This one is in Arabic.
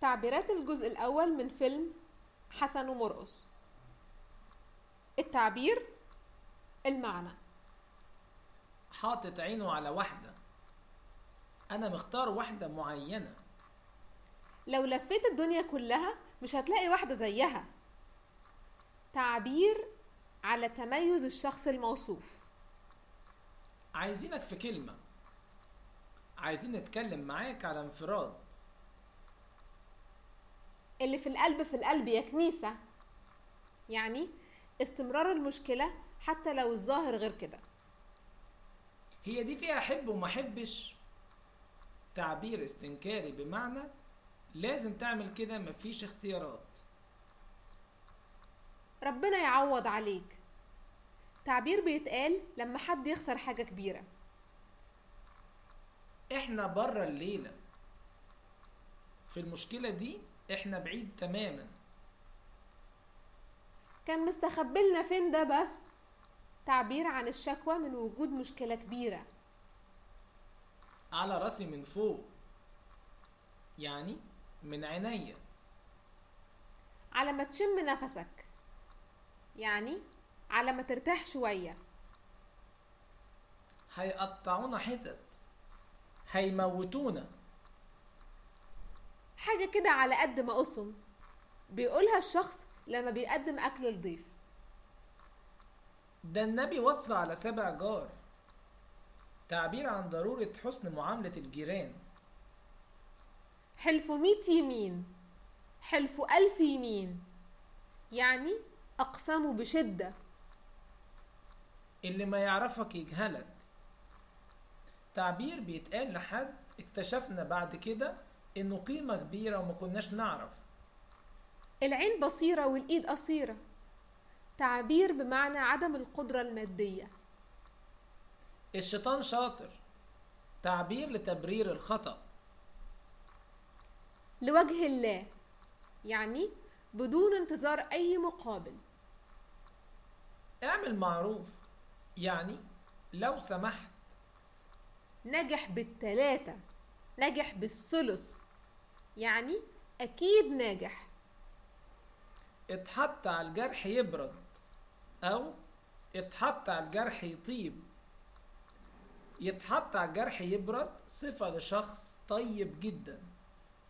تعبيرات الجزء الأول من فيلم حسن ومرقص. التعبير المعنى. حاطط عينه على واحدة. أنا مختار واحدة معينة. لو لفيت الدنيا كلها مش هتلاقي واحدة زيها. تعبير على تميز الشخص الموصوف. عايزينك في كلمة. عايزين نتكلم معاك على انفراد. اللي في القلب في القلب يا كنيسة. يعني استمرار المشكلة حتى لو الظاهر غير كده. هي دي فيها حب وما حبش تعبير استنكاري بمعنى لازم تعمل كده مفيش اختيارات. ربنا يعوض عليك. تعبير بيتقال لما حد يخسر حاجة كبيرة. إحنا بره الليلة في المشكلة دي إحنا بعيد تماما. كان مستخبلنا فين ده بس؟ تعبير عن الشكوى من وجود مشكلة كبيرة. على رأسي من فوق يعني من عينيا على ما تشم نفسك يعني على ما ترتاح شوية. هيقطعونا حتت هيموتونا. حاجة كده على قد ما قسم بيقولها الشخص لما بيقدم أكل لضيف. ده النبي وصى على سبع جار. تعبير عن ضرورة حسن معاملة الجيران. حلفوا ميت يمين حلفوا ألف يمين يعني أقسموا بشدة. اللي ما يعرفك يجهلك. تعبير بيتقال لحد اكتشفنا بعد كده إنه قيمة كبيرة وما كناش نعرف. العين بصيرة والإيد قصيرة. تعبير بمعنى عدم القدرة المادية. الشيطان شاطر. تعبير لتبرير الخطأ. لوجه الله يعني بدون انتظار أي مقابل. اعمل معروف يعني لو سمحت. نجح بالتلاتة. نجح بالثلث. يعني أكيد ناجح. اتحط على الجرح يبرد أو اتحط على الجرح يطيب. يتحط على الجرح يبرد صفة لشخص طيب جدا.